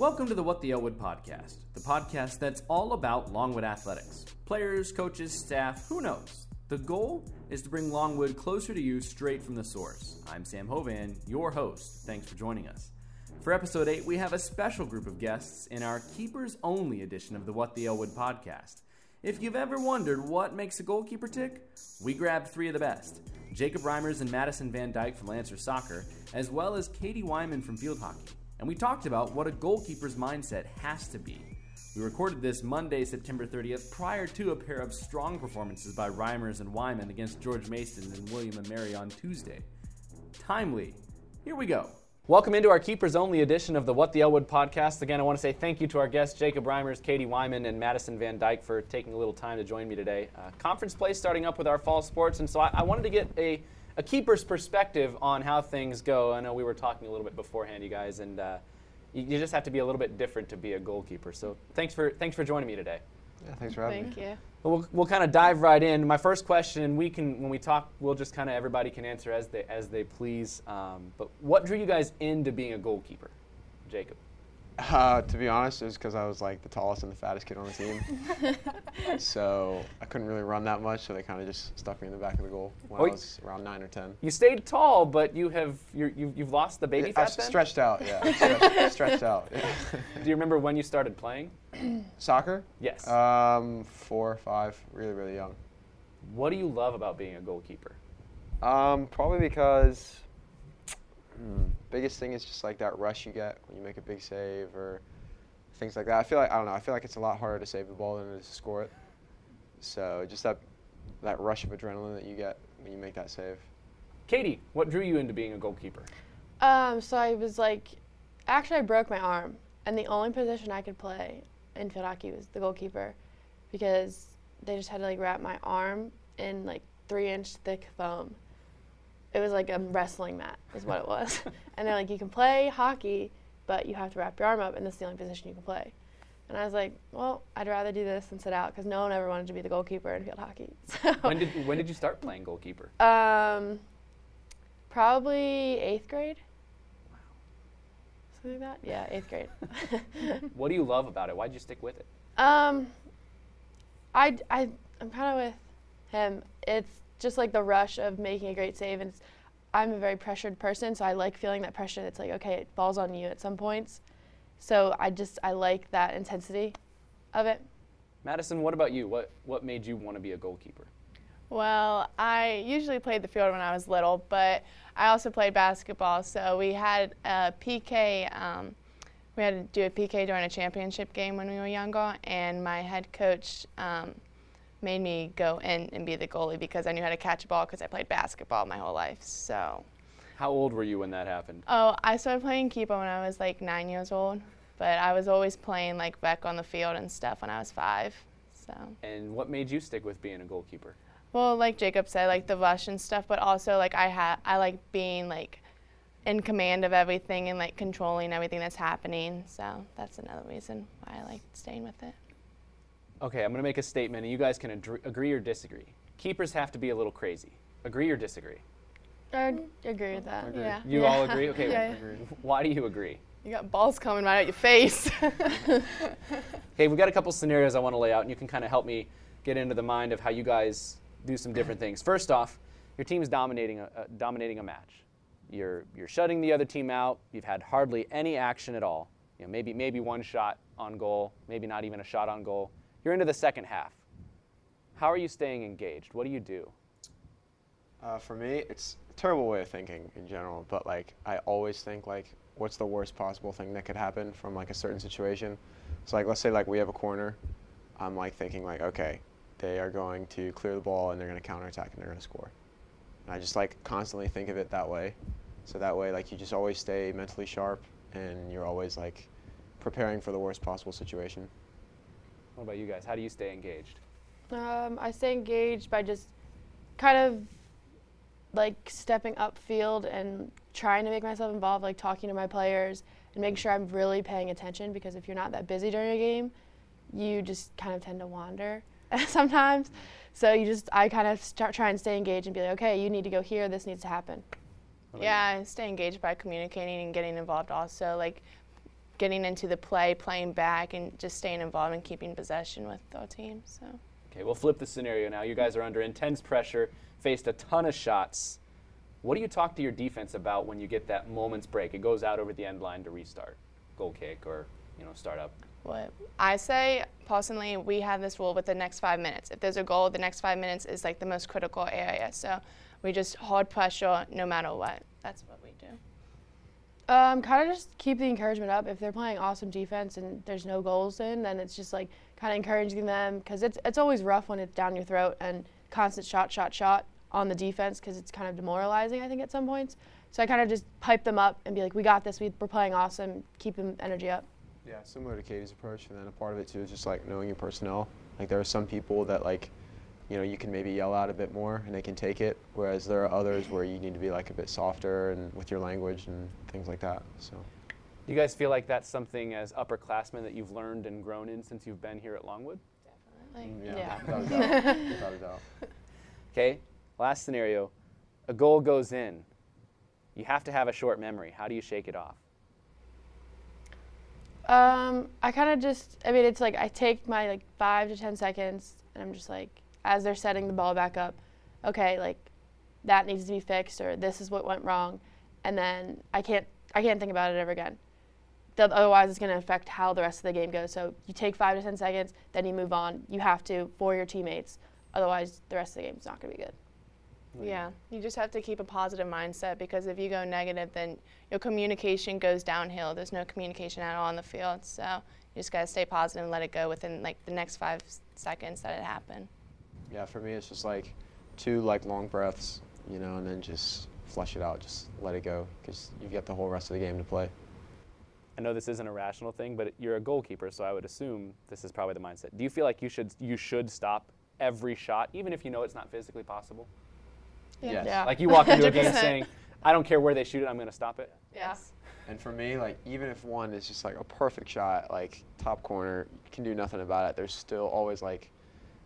Welcome to the What the Elwood podcast, the podcast that's all about Longwood athletics. Players, coaches, staff, who knows? The goal is to bring Longwood closer to you straight from the source. I'm Sam Hovan, your host. Thanks for joining us. For episode 8, we have a special group of guests in our keepers only edition of the What the Elwood podcast. If you've ever wondered what makes a goalkeeper tick, we grabbed three of the best Jacob Reimers and Madison Van Dyke from Lancer Soccer, as well as Katie Wyman from Field Hockey. And we talked about what a goalkeeper's mindset has to be. We recorded this Monday, September 30th, prior to a pair of strong performances by Reimers and Wyman against George Mason and William and Mary on Tuesday. Timely. Here we go. Welcome into our Keepers Only edition of the What the Elwood podcast. Again, I want to say thank you to our guests, Jacob Reimers, Katie Wyman, and Madison Van Dyke, for taking a little time to join me today. Uh, conference play starting up with our fall sports, and so I, I wanted to get a, a keeper's perspective on how things go. I know we were talking a little bit beforehand, you guys, and uh, you, you just have to be a little bit different to be a goalkeeper. So thanks for thanks for joining me today. Yeah, thanks for having Thank me. Thank you. We'll, we'll kind of dive right in. My first question, we can when we talk, we'll just kind of everybody can answer as they as they please. Um, but what drew you guys into being a goalkeeper, Jacob? Uh, to be honest, it was because I was like the tallest and the fattest kid on the team. so I couldn't really run that much, so they kind of just stuck me in the back of the goal when Oh, I y- was around nine or ten. You stayed tall, but you have you're, you've, you've lost the baby I fat. s- then? stretched out, yeah, stretched, stretched out. yeah. Do you remember when you started playing? Soccer? Yes. Um, four, five, really, really young. what do you love about being a goalkeeper? Um, probably because hmm, biggest thing is just like that rush you get when you make a big save or things like that. I feel like I don't know. I feel like it's a lot harder to save the ball than it is to score it. So just that that rush of adrenaline that you get when you make that save. Katie, what drew you into being a goalkeeper? Um, so I was like, actually, I broke my arm, and the only position I could play in field hockey was the goalkeeper, because they just had to like wrap my arm in like three inch thick foam. It was like a wrestling mat, is what it was. and they're like, you can play hockey, but you have to wrap your arm up, and this is the only position you can play. And I was like, well, I'd rather do this than sit out, because no one ever wanted to be the goalkeeper in field hockey. So, When did when did you start playing goalkeeper? Um, probably eighth grade. Something like that. Yeah, eighth grade. What do you love about it? Why'd you stick with it? um, I I I'm kind of with him. It's just like the rush of making a great save, and I'm a very pressured person, so I like feeling that pressure. It's like okay, it falls on you at some points. So I just I like that intensity of it. Madison, what about you? What what made you want to be a goalkeeper? Well, I usually played the field when I was little, but I also played basketball. So we had a PK. Um, we had to do a PK during a championship game when we were younger, and my head coach um, made me go in and be the goalie because I knew how to catch a ball because I played basketball my whole life. So, How old were you when that happened? oh, I started playing keeper when I was like nine years old, but I was always playing like back on the field and stuff when I was five. So. And what made you stick with being a goalkeeper? Well, like Jacob said, like the rush and stuff, but also like I ha- I like being like in command of everything and like controlling everything that's happening. So that's another reason why I like staying with it. Okay, I'm going to make a statement, and you guys can adr- agree or disagree. Keepers have to be a little crazy. Agree or disagree? I agree with that. Agree. Yeah. You all agree? Okay. Yeah. Why do you agree? You got balls coming right at your face. Okay, we've got a couple scenarios I want to lay out, and you can kind of help me get into the mind of how you guys do some different things. First off, your team's dominating a, uh, dominating a match. You're you're shutting the other team out. You've had hardly any action at all. You know, maybe maybe one shot on goal, maybe not even a shot on goal. You're into the second half. How are you staying engaged? What do you do? Uh, for me, it's a terrible way of thinking in general, but like I always think like, what's the worst possible thing that could happen from like a certain situation? So like, let's say like we have a corner, I'm like thinking like, okay, they are going to clear the ball and they're going to counterattack and they're going to score. And I just like constantly think of it that way. So that way, like you just always stay mentally sharp and you're always like preparing for the worst possible situation. What about you guys? How do you stay engaged? Um, I stay engaged by just kind of like stepping up field and trying to make myself involved, like talking to my players and make sure I'm really paying attention because if you're not that busy during a game, you just kind of tend to wander sometimes. So you just, I kind of start try and stay engaged and be like, okay, you need to go here. This needs to happen. Yeah, I stay engaged by communicating and getting involved also. Like getting into the play, playing back, and just staying involved and keeping possession with our team. So. Okay, we'll flip the scenario now. You guys are under intense pressure, faced a ton of shots. What do you talk to your defense about when you get that moment's break? It goes out over the end line to restart, goal kick, or you know, start up. What I say personally, we have this rule with the next five minutes. If there's a goal, the next five minutes is like the most critical area. So we just hard pressure no matter what. That's what we do. Um, kind of just keep the encouragement up. If they're playing awesome defense and there's no goals in, then it's just like kind of encouraging them because it's it's always rough when it's down your throat and constant shot, shot, shot on the defense because it's kind of demoralizing. I think at some points. So I kind of just pipe them up and be like, "We got this. We, we're playing awesome. Keep them energy up." Yeah, similar to Katie's approach, and then a part of it too is just like knowing your personnel. Like there are some people that like, you know, you can maybe yell out a bit more and they can take it, whereas there are others where you need to be like a bit softer and with your language and things like that. So. Do you guys feel like that's something as upperclassmen that you've learned and grown in since you've been here at Longwood? Definitely. Mm, Yeah. without a doubt. Without a doubt. Okay, last scenario. A goal goes in. You have to have a short memory. How do you shake it off? Um, I kind of just, I mean, it's like I take my like five to 10 seconds and I'm just like, as they're setting the ball back up, okay, like that needs to be fixed or this is what went wrong. And then I can't, I can't think about it ever again. Th- Otherwise, it's going to affect how the rest of the game goes. So you take five to 10 seconds, then you move on. You have to for your teammates. Otherwise, the rest of the game is not going to be good. Yeah, you just have to keep a positive mindset because if you go negative, then your communication goes downhill. There's no communication at all on the field. So you just gotta stay positive and let it go within like the next five s- seconds that it happened. Yeah, for me it's just like two like long breaths, you know, and then just flush it out, just let it go, because you've got the whole rest of the game to play. I know this isn't a rational thing, but you're a goalkeeper, so I would assume this is probably the mindset. Do you feel like you should you should stop every shot, even if you know it's not physically possible? Yes. Yeah. Like you walk into a game 100%. saying, "I don't care where they shoot it, I'm going to stop it." Yes. And for me, like even if one is just like a perfect shot, like top corner, you can do nothing about it. There's still always like,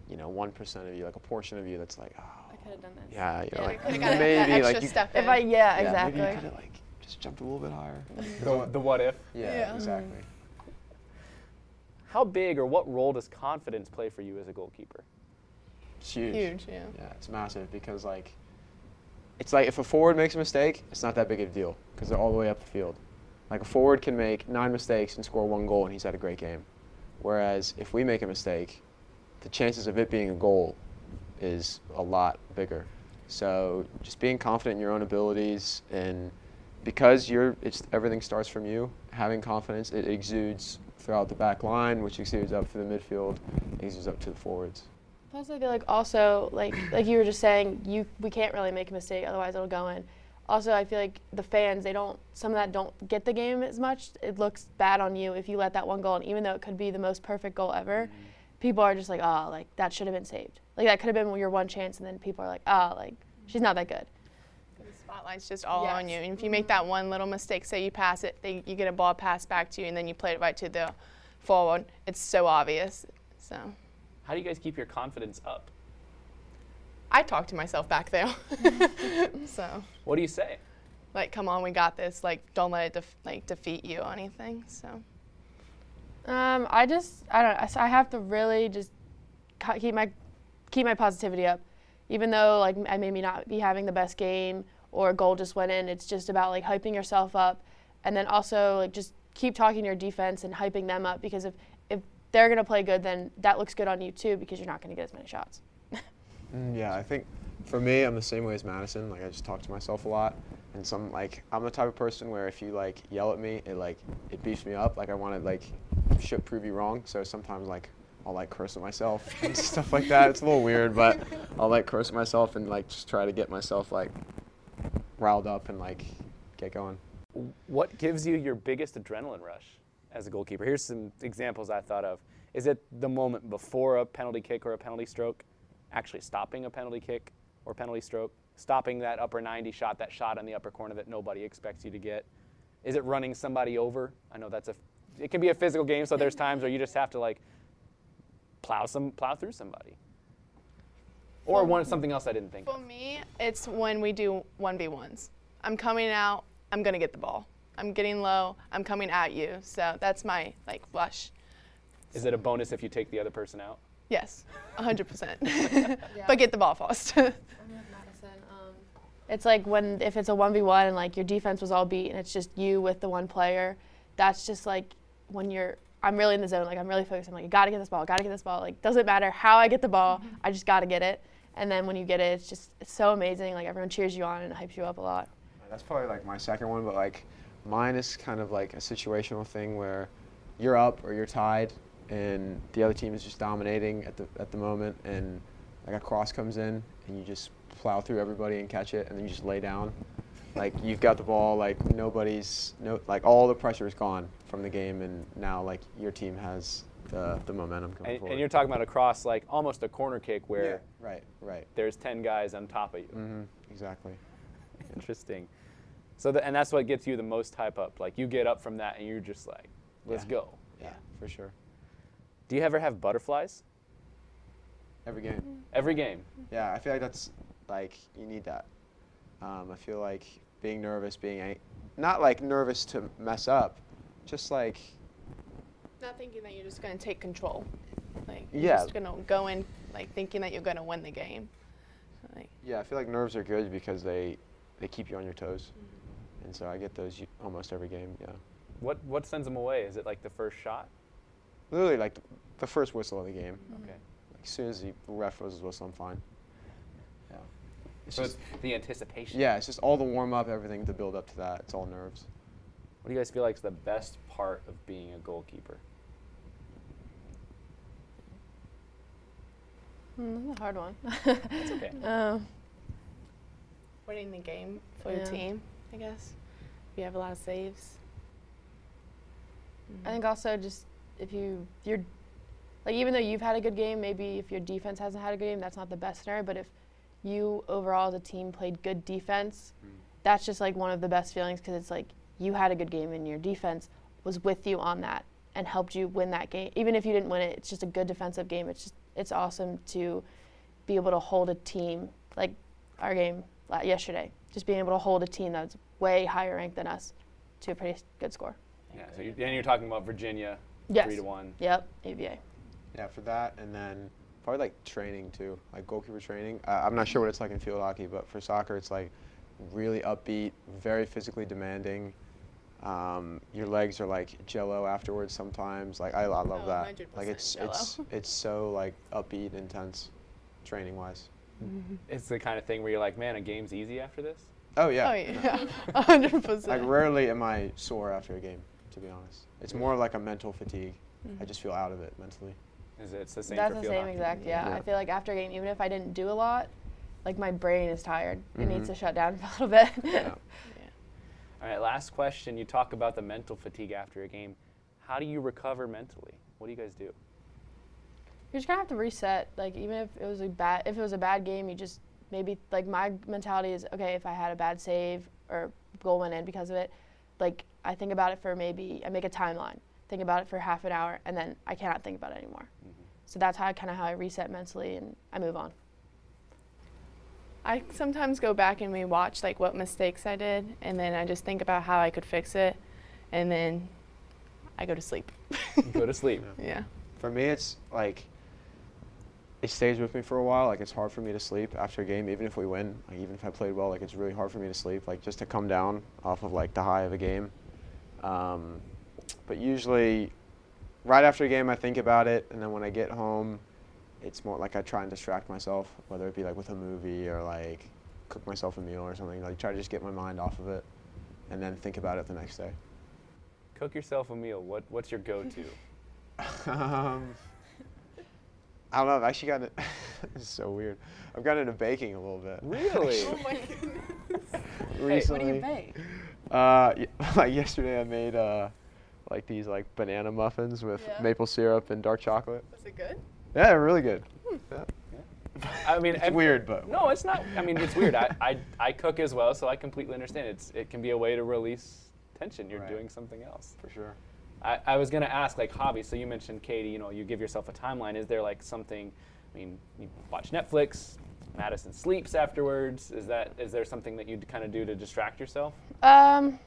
you know, one percent of you, like a portion of you that's like, oh, I could have done this. yeah, you know, Yeah, we like could have got maybe that extra like you, If. I, yeah, yeah, exactly. maybe you could have like just jumped a little bit higher. The, the what if? Yeah, Yeah. exactly. Mm-hmm. How big or what role does confidence play for you as a goalkeeper? It's huge. Huge, yeah. Yeah, it's massive because like, it's like if a forward makes a mistake, it's not that big of a deal because they're all the way up the field. Like a forward can make nine mistakes and score one goal and he's had a great game. Whereas if we make a mistake, the chances of it being a goal is a lot bigger. So just being confident in your own abilities and because you're it's everything starts from you, having confidence, it exudes throughout the back line, which exudes up to the midfield, exudes up to the forwards. Plus, I feel like also like like you were just saying, you we can't really make a mistake, otherwise it'll go in. Also, I feel like the fans they don't some of that don't get the game as much. It looks bad on you if you let that one goal, and even though it could be the most perfect goal ever, mm-hmm. People are just like, oh, like that should have been saved. Like that could have been your one chance, and then people are like, oh, like she's not that good. The spotlight's just all on you. And if you make mm-hmm. that one little mistake, say you pass it, they, you get a ball passed back to you, and then you play it right to the forward, it's so obvious. So How do you guys keep your confidence up? I talk to myself back there. so, What do you say? like, come on, we got this. Like, don't let it def- like defeat you or anything. So, Um, I just I don't know. I have to really just keep my keep my positivity up, even though like I maybe not be having the best game or a goal just went in. It's just about like hyping yourself up, and then also like just keep talking to your defense and hyping them up because if if they're gonna play good, then that looks good on you too because you're not gonna get as many shots. Mm, yeah, I think for me, I'm the same way as Madison. Like I just talk to myself a lot, and some like I'm the type of person where if you like yell at me, it like it beefs me up. Like I want to like should prove you wrong. So sometimes like I'll like curse at myself and stuff like that. It's a little weird, but I'll like curse at myself and like just try to get myself like riled up and like get going. What gives you your biggest adrenaline rush as a goalkeeper? Here's some examples I thought of. Is it the moment before a penalty kick or a penalty stroke? Actually stopping a penalty kick or penalty stroke? Stopping that upper 90 shot, that shot on the upper corner that nobody expects you to get? Is it running somebody over? I know that's a, it can be a physical game, so there's times where you just have to like plow some, plow through somebody. Or one, something else I didn't think for of. me, it's when we do 1v1s. I'm coming out, I'm going to get the ball. I'm getting low. I'm coming at you. So that's my like flush. Is it a bonus if you take the other person out? Yes, 100%. But get the ball first. It's like when if it's a one v one and like your defense was all beat and it's just you with the one player, that's just like when you're I'm really in the zone, like I'm really focused. I'm like, I gotta get this ball, gotta get this ball. Like doesn't matter how I get the ball, mm-hmm. I just gotta get it. And then when you get it, it's just it's so amazing. Like everyone cheers you on and it hypes you up a lot. That's probably like my second one, but like mine is kind of like a situational thing where you're up or you're tied and the other team is just dominating at the at the moment and like a cross comes in and you just plow through everybody and catch it and then you just lay down. Like you've got the ball, like nobody's no like all the pressure is gone from the game and now like your team has the the momentum coming And, forward. and you're talking about across like almost a corner kick where yeah, right, right. there's 10 guys on top of you. Mm-hmm. Exactly. Interesting. So the, and that's what gets you the most hype up. Like you get up from that and you're just like, let's Yeah. go. Yeah, for sure. Do you ever have butterflies? Every game. Every game. Yeah, I feel like that's like you need that. Um, I feel like being nervous, being ang- not like nervous to mess up, just like Not thinking that you're just going to take control. Like you're just going to go in like thinking that you're going to win the game. Like yeah. I feel like nerves are good because they they keep you on your toes, and so I get those almost every game. Yeah, What what sends them away? Is it like the first shot? literally like the, the first whistle of the game. Okay. Like, as soon as the ref blows his whistle, I'm fine. Yeah. It's So just, it's the anticipation. yeah, it's just all the warm up, everything to build up to that. It's all nerves. What do you guys feel like is the best part of being a goalkeeper? Hmm, that's a hard one. That's okay. Um, winning the game for Yeah. your team, I guess. If you have a lot of saves. I think also just if you you're like even though you've had a good game, maybe if your defense hasn't had a good game, that's not the best scenario. But if you overall as a team played good defense, mm. that's just like one of the best feelings because it's like you had a good game and your defense was with you on that and helped you win that game. Even if you didn't win it, it's just a good defensive game. It's just it's awesome to be able to hold a team like our game yesterday. Just being able to hold a team that's way higher ranked than us to a pretty good score. Yeah. So you, and you're talking about Virginia, Yes. three to one. Yep, UVA. Yeah, for that, and then probably like training too, like goalkeeper training. Uh, I'm not sure what it's like in field hockey, but for soccer, it's like really upbeat, very physically demanding. Um, your legs are like jello afterwards sometimes. Like I, I love Oh, that. Like 100% it's Jell-O. it's it's so like upbeat, intense, training wise. It's the kind of thing where you're like, man, a game's easy after this. Oh yeah. Oh yeah, hundred percent. Like rarely am I sore after a game, to be honest. It's more like a mental fatigue. Mm-hmm. I just feel out of it mentally. Is it? It's the same That's for the same hockey. exact. Yeah. Yeah. I feel like after a game, even if I didn't do a lot, like my brain is tired. It mm-hmm. needs to shut down a little bit. Yeah. All right, last question. You talk about the mental fatigue after a game. How do you recover mentally? What do you guys do? You're just gonna have to reset. Like even if it was a bad, if it was a bad game, you just maybe like my mentality is okay. If I had a bad save or goal went in because of it, like I think about it for maybe I make a timeline. Think about it for half an hour, and then I cannot think about it anymore. So that's how kind of how I reset mentally and I move on. I sometimes go back and rewatch like what mistakes I did, and then I just think about how I could fix it, and then I go to sleep. Go to sleep. yeah. For me, it's like it stays with me for a while. Like it's hard for me to sleep after a game, even if we win. Like even if I played well, like it's really hard for me to sleep. Like just to come down off of like the high of a game. Um, but usually, right after a game, I think about it, and then when I get home, it's more like I try and distract myself, whether it be like with a movie or like cook myself a meal or something. Like try to just get my mind off of it, and then think about it the next day. Cook yourself a meal. What What's your go-to? um, I don't know. I've actually gotten. this is so weird. I've gotten into baking a little bit. Really? Oh my goodness. Recently. What do you bake? Uh, y- like yesterday, I made uh, like these like banana muffins with Yeah. maple syrup and dark chocolate. Was it good? Yeah, really good. Yeah. I mean, It's ev- weird, but No, it's not. I mean, it's weird. I, I, I cook as well, so I completely understand. It's it can be a way to release tension. You're Right. doing something else. for sure. I, I was gonna ask like hobbies. So you mentioned Katie. You know, you give yourself a timeline. Is there like something? I mean, you watch Netflix. Madison sleeps afterwards. Is that is there something that you kind of do to distract yourself? Um,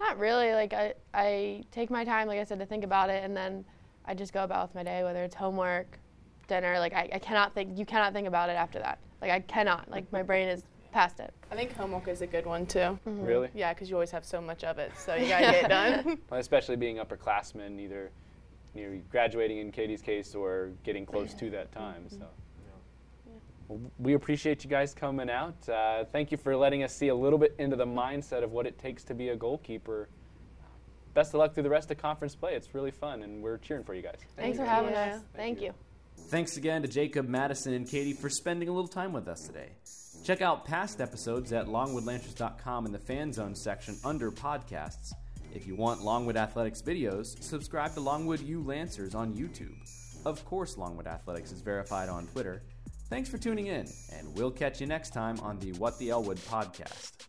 Not really. Like I, I take my time, like I said, to think about it, and then I just go about with my day, whether it's homework, dinner. Like I, I cannot think. You cannot think about it after that. Like I cannot. Like my brain is past it. I think homework is a good one too. Mm-hmm. Really? Yeah, because you always have so much of it, so you gotta get it done. Well, especially being upperclassmen, either you know, graduating in Katie's case or getting close to that time. Mm-hmm. So. Well, we appreciate you guys coming out. Uh, thank you for letting us see a little bit into the mindset of what it takes to be a goalkeeper. Best of luck through the rest of conference play. It's really fun, and we're cheering for you guys. Thanks for having us. Thank you. Thanks again to Jacob, Madison, and Katie for spending a little time with us today. Check out past episodes at longwoodlancers.com in the fan zone section under podcasts. If you want Longwood Athletics videos, subscribe to Longwood U Lancers on YouTube. Of course, Longwood Athletics is verified on Twitter. Thanks for tuning in, and we'll catch you next time on the What the Elwood podcast.